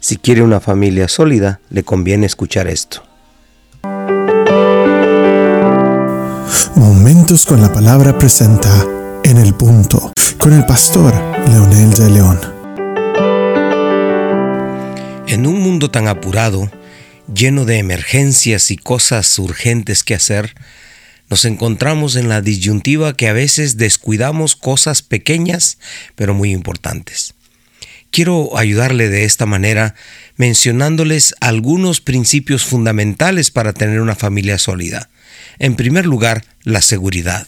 Si quiere una familia sólida, le conviene escuchar esto. Momentos con la palabra presenta En el punto con el pastor Leonel de León. En un mundo tan apurado, lleno de emergencias y cosas urgentes que hacer, nos encontramos en la disyuntiva que a veces descuidamos cosas pequeñas pero muy importantes. Quiero ayudarle de esta manera mencionándoles algunos principios fundamentales para tener una familia sólida. En primer lugar, la seguridad.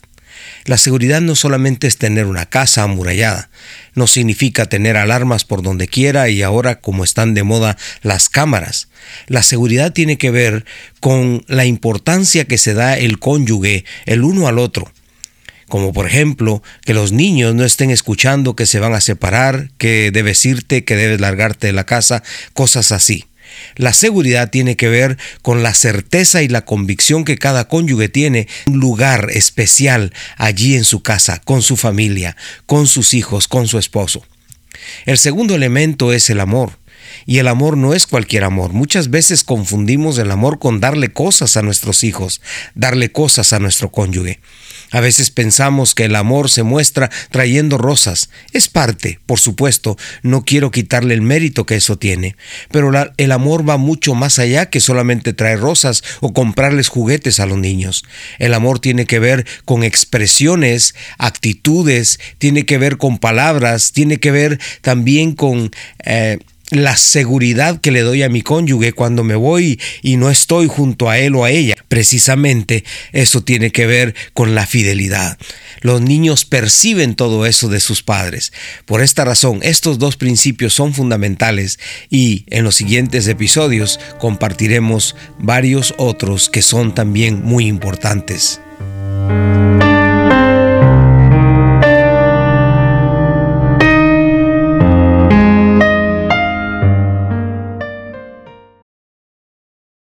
La seguridad no solamente es tener una casa amurallada, no significa tener alarmas por donde quiera y ahora como están de moda las cámaras. La seguridad tiene que ver con la importancia que se da el cónyuge el uno al otro como por ejemplo que los niños no estén escuchando que se van a separar, que debes irte, que debes largarte de la casa, cosas así. La seguridad tiene que ver con la certeza y la convicción que cada cónyuge tiene un lugar especial allí en su casa, con su familia, con sus hijos, con su esposo. El segundo elemento es el amor. Y el amor no es cualquier amor. Muchas veces confundimos el amor con darle cosas a nuestros hijos, darle cosas a nuestro cónyuge. A veces pensamos que el amor se muestra trayendo rosas. Es parte, por supuesto, no quiero quitarle el mérito que eso tiene, pero el amor va mucho más allá que solamente traer rosas o comprarles juguetes a los niños. El amor tiene que ver con expresiones, actitudes, tiene que ver con palabras, tiene que ver también con... Eh, la seguridad que le doy a mi cónyuge cuando me voy y no estoy junto a él o a ella. Precisamente eso tiene que ver con la fidelidad. Los niños perciben todo eso de sus padres. Por esta razón, estos dos principios son fundamentales y en los siguientes episodios compartiremos varios otros que son también muy importantes.